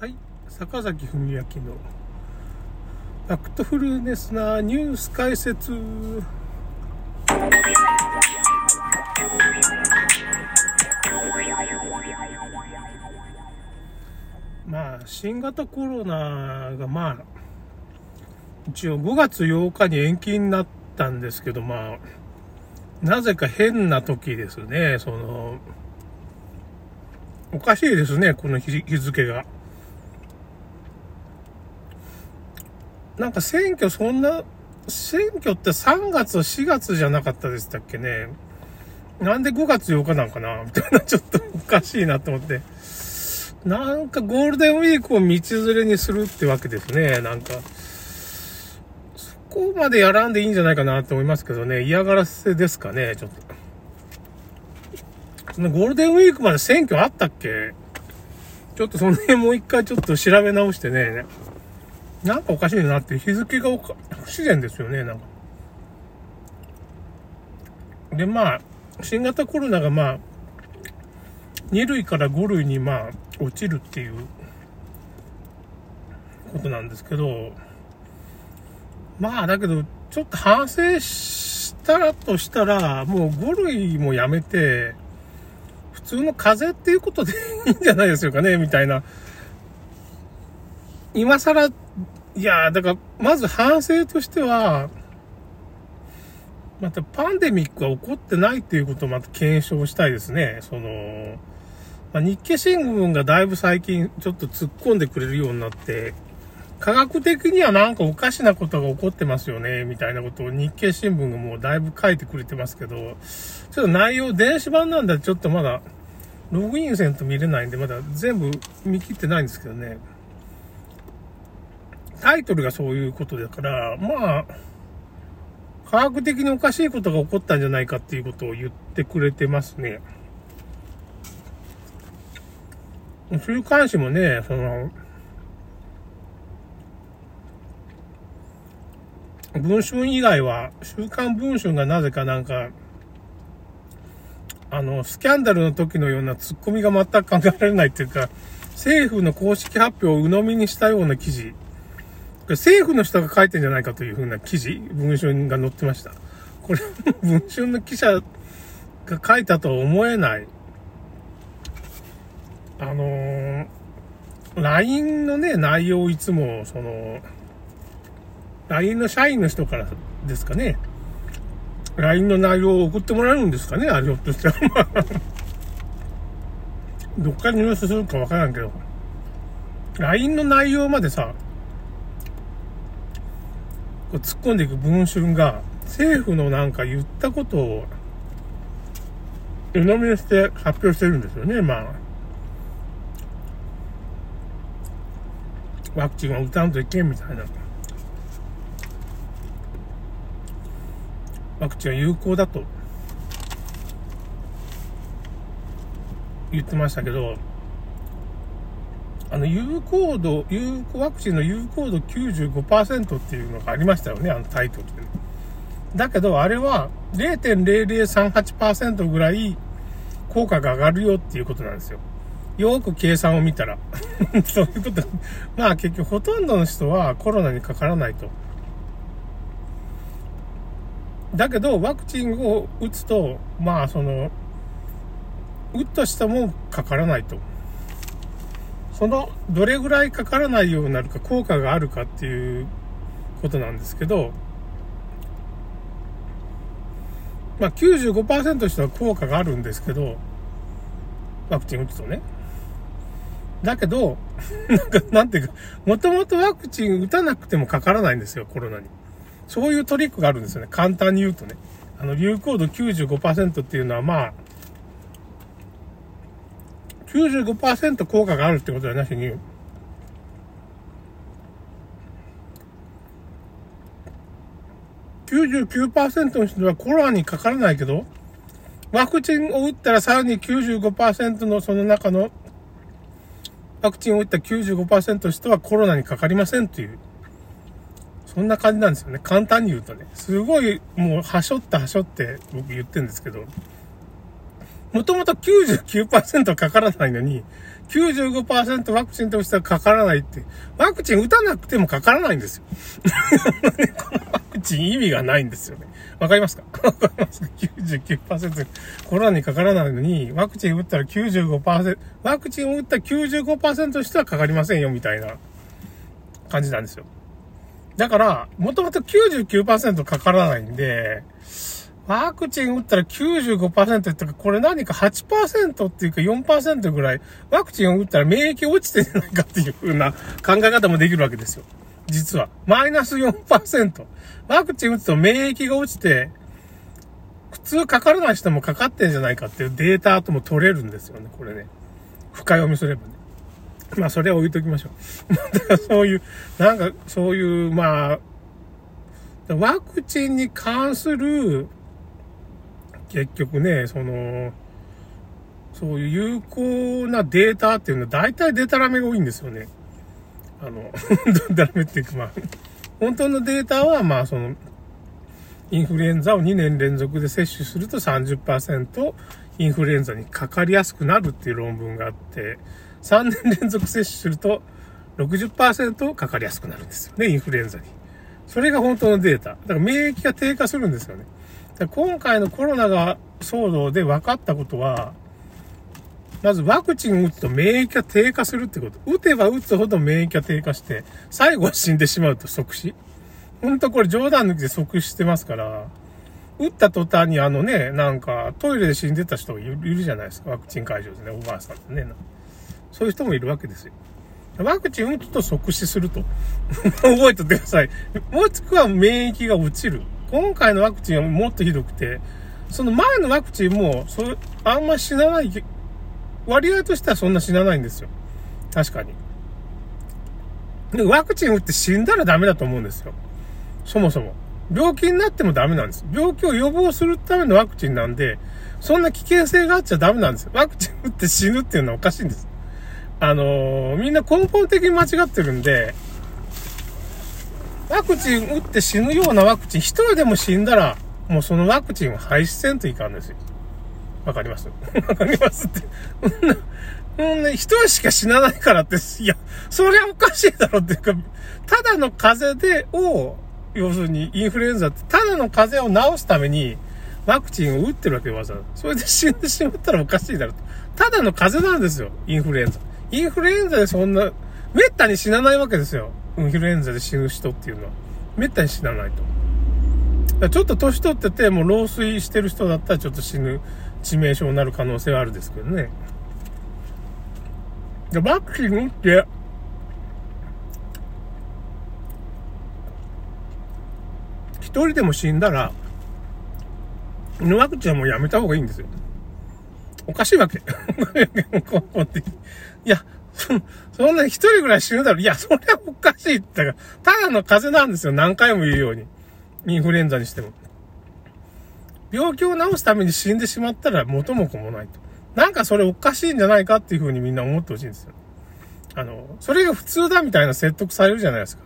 はい、坂崎文明のファクトフルネスなニュース解説。まあ、新型コロナがまあ、一応5月8日に延期になったんですけど、まあ、なぜか変な時ですね、その、おかしいですね、この日付が。なんか選挙そんな、選挙って3月、4月じゃなかったでしたっけね。なんで5月8日なんかな？みたいな、ちょっとおかしいなと思って。なんかゴールデンウィークを道連れにするってわけですね。なんか、そこまでやらんでいいんじゃないかなと思いますけどね。嫌がらせですかね、ちょっと。そのゴールデンウィークまで選挙あったっけ？ちょっとその辺もう一回ちょっと調べ直してね。なんかおかしいなって日付が不自然ですよね、なんか。で、まあ、新型コロナがまあ、2類から5類にまあ、落ちるっていうことなんですけど、まあ、だけど、ちょっと反省したらとしたら、もう5類もやめて、普通の風邪っていうことでいいんじゃないでしょうかね、みたいな。今更、いや、だから、まず反省としては、またパンデミックが起こってないっていうことをまた検証したいですね。その、まあ、日経新聞がだいぶ最近ちょっと突っ込んでくれるようになって、科学的にはなんかおかしなことが起こってますよね、みたいなことを日経新聞がもうだいぶ書いてくれてますけど、ちょっと内容、電子版なんだちょっとまだ、ログインせんと見れないんで、まだ全部見切ってないんですけどね。タイトルがそういうことだから、まあ、科学的におかしいことが起こったんじゃないかっていうことを言ってくれてますね。週刊誌もね、その、文春以外は、週刊文春がなぜかなんか、あの、スキャンダルの時のような突っ込みが全く考えられないっていうか、政府の公式発表を鵜呑みにしたような記事。政府の人が書いてんじゃないかというふうな記事、文春が載ってました。これ、文春の記者が書いたとは思えない。あのー、LINE のね、内容をいつも、その、LINE の社員の人からですかね。LINE の内容を送ってもらえるんですかねあれひょっとしたら。どっかに入手するかわからんけど。LINE の内容までさ、突っ込んでいく文春が、政府のなんか言ったことを、鵜呑みにして発表してるんですよね、まあ。ワクチンを打たんといけんみたいな。ワクチンは有効だと言ってましたけど、あの、有効度、有効、ワクチンの有効度95%っていうのがありましたよね、あのタイトルで。だけど、あれは0.0038%ぐらい効果が上がるよっていうことなんですよ。よく計算を見たら。そういうこと。まあ結局ほとんどの人はコロナにかからないと。だけど、ワクチンを打つと、まあその、打った人もかからないと。その、どれぐらいかからないようになるか、効果があるかっていうことなんですけど、まあ95%の人は効果があるんですけど、ワクチン打つとね。だけど、なんか、なんていうか、もともとワクチン打たなくてもかからないんですよ、コロナに。そういうトリックがあるんですよね。簡単に言うとね。あの、流行度95%っていうのは、まあ、95%効果があるってことはなしに、99%の人はコロナにかからないけど、ワクチンを打ったらさらに95%のその中のワクチンを打った95%の人はコロナにかかりませんっていう、そんな感じなんですよね。簡単に言うとね。すごい、もう、はしょってはしょって僕言ってるんですけど、もともと99%かからないのに、95%ワクチンとしてはかからないって。ワクチン打たなくてもかからないんですよ。このワクチン意味がないんですよね。わかりますか？わかりますか ?99% コロナにかからないのに、ワクチン打ったら95%、ワクチンを打った95%としてはかかりませんよ、みたいな感じなんですよ。だから、もともと99%かからないんで、ワクチン打ったら95%ってか、これ何か8%っていうか4%ぐらい、ワクチンを打ったら免疫落ちてんじゃないかっていう風な考え方もできるわけですよ。実は。マイナス4%。ワクチン打つと免疫が落ちて、普通かからない人もかかってんじゃないかっていうデータとも取れるんですよね、これね。深読みすればね。まあ、それは置いときましょう。そういう、なんか、そういう、まあ、ワクチンに関する、結局ね、その、そういう有効なデータっていうのは大体デタラメが多いんですよね。あの、デタラメっていうかまあ、本当のデータはまあその、インフルエンザを2年連続で接種すると30%インフルエンザにかかりやすくなるっていう論文があって、3年連続接種すると60%かかりやすくなるんですよね、インフルエンザに。それが本当のデータ。だから免疫が低下するんですよね。今回のコロナが騒動で分かったことは、まずワクチン打つと免疫が低下するってこと。打てば打つほど免疫が低下して、最後は死んでしまうと即死。ほんとこれ冗談抜きで即死してますから、打った途端にあのね、なんかトイレで死んでた人がいるじゃないですか。ワクチン会場でね、おばあさんってね。そういう人もいるわけですよ。ワクチン打つと即死すると。覚えておいてください。もしくは免疫が落ちる。今回のワクチンはもっとひどくて、その前のワクチンも、それ、あんま死なない、割合としてはそんな死なないんですよ。確かに。で、ワクチン打って死んだらダメだと思うんですよ。そもそも。病気になってもダメなんです。病気を予防するためのワクチンなんで、そんな危険性があっちゃダメなんです。ワクチン打って死ぬっていうのはおかしいんです。あのー、みんな根本的に間違ってるんで、ワクチン打って死ぬようなワクチン、一人でも死んだら、もうそのワクチンを廃止せんといかんですよ。わかります？わかりますって。うんね、一人しか死なないからって、いや、それはおかしいだろっていうか、ただの風邪で、を、要するにインフルエンザって、ただの風邪を治すために、ワクチンを打ってるわけよ、わざわざ。それで死んでしまったらおかしいだろ。ただの風邪なんですよ、インフルエンザ。インフルエンザでそんな、めったに死なないわけですよ。インフルエンザで死ぬ人っていうのは。めったに死なないと。ちょっと年取ってて、もう老衰してる人だったらちょっと死ぬ致命傷になる可能性はあるですけどね。で、ワクチン打って、一人でも死んだら、ワクチンはもうやめた方がいいんですよ。おかしいわけ。いや、そんな一人ぐらい死ぬだろ？いや、それはおかしいって。ただの風邪なんですよ。何回も言うように。インフルエンザにしても。病気を治すために死んでしまったら元も子もないと。なんかそれおかしいんじゃないかっていうふうにみんな思ってほしいんですよ。あの、それが普通だみたいな説得されるじゃないですか。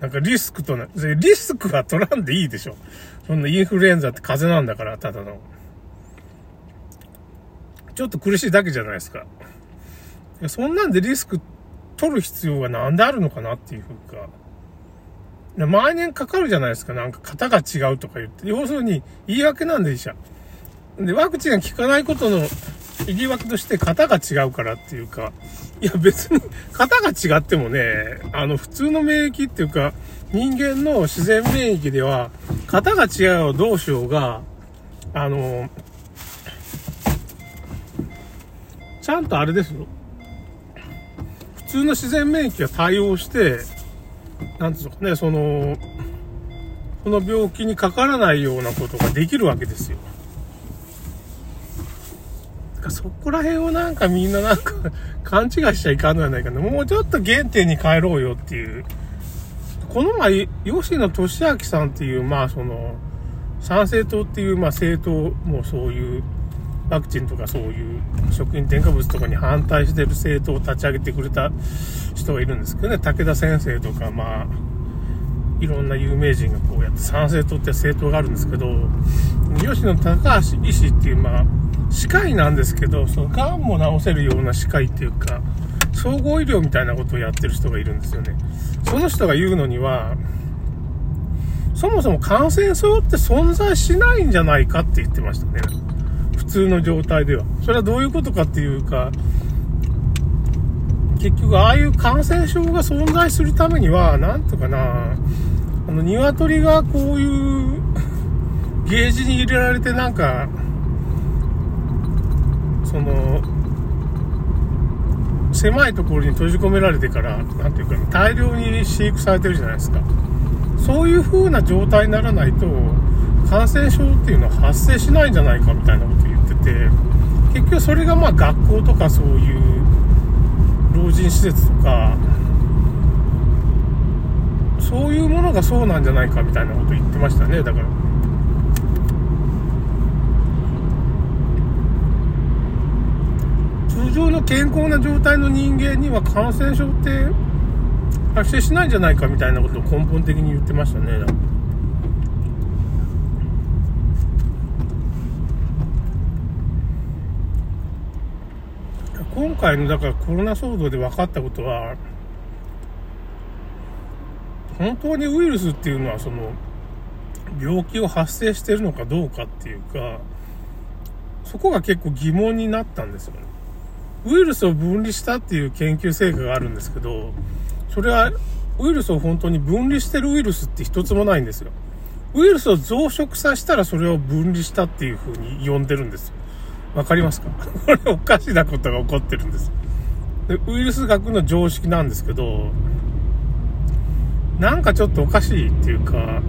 なんかリスクとな、リスクは取らんでいいでしょ。そんなインフルエンザって風邪なんだから、ただの。ちょっと苦しいだけじゃないですか。そんなんでリスク取る必要がなんであるのかなっていうふうか。毎年かかるじゃないですか。なんか型が違うとか言って。要するに言い訳なんで医者。で、ワクチンが効かないことの言い訳として型が違うからっていうか、いや別に型が違ってもね、あの普通の免疫っていうか、人間の自然免疫では、型が違うをどうしようが、あの、ちゃんとあれですよ。通の自然免疫が対応して、なんつうのかね、その、その病気にかからないようなことができるわけですよ。そこら辺をなんかみんななんか勘違いしちゃいかんのじゃないかな。もうちょっと原点に帰ろうよっていう。この前、吉野俊明さんっていう、まあその、参政党っていう、まあ政党もそういうワクチンとかそういう食品添加物とかに反対してる政党を立ち上げてくれた人がいるんですけどね、武田先生とか、まあ、いろんな有名人がこうやって参政党って政党があるんですけど、吉野高橋医師っていう、まあ、歯科医なんですけど、その癌も治せるような歯科医っていうか、総合医療みたいなことをやってる人がいるんですよね。その人が言うのには、そもそも感染症って存在しないんじゃないかって言ってましたね。普通の状態では。それはどういうことかっていうか、結局ああいう感染症が存在するためには、なんとかな、あの、鶏がこういうゲージに入れられてなんか、その、狭いところに閉じ込められてから、なんていうか、大量に飼育されてるじゃないですか。そういう風な状態にならないと、感染症っていうのは発生しないんじゃないかみたいなこと言ってて、結局それがまあ学校とかそういう老人施設とか、そういうものがそうなんじゃないかみたいなこと言ってましたね、だから。通常の健康な状態の人間には感染症って発生しないんじゃないかみたいなことを根本的に言ってましたね。今回のだからコロナ騒動で分かったことは、本当にウイルスっていうのはその病気を発生してるのかどうかっていうか、そこが結構疑問になったんですよね。ウイルスを分離したっていう研究成果があるんですけど、それはウイルスを本当に分離してるウイルスって一つもないんですよ。ウイルスを増殖させたらそれを分離したっていう風に呼んでるんですよ。わかりますか？これおかしなことが起こってるんです。でウイルス学の常識なんですけど、なんかちょっとおかしいっていうか、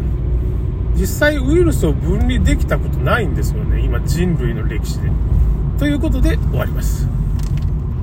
実際ウイルスを分離できたことないんですよね。今人類の歴史で。ということで終わります。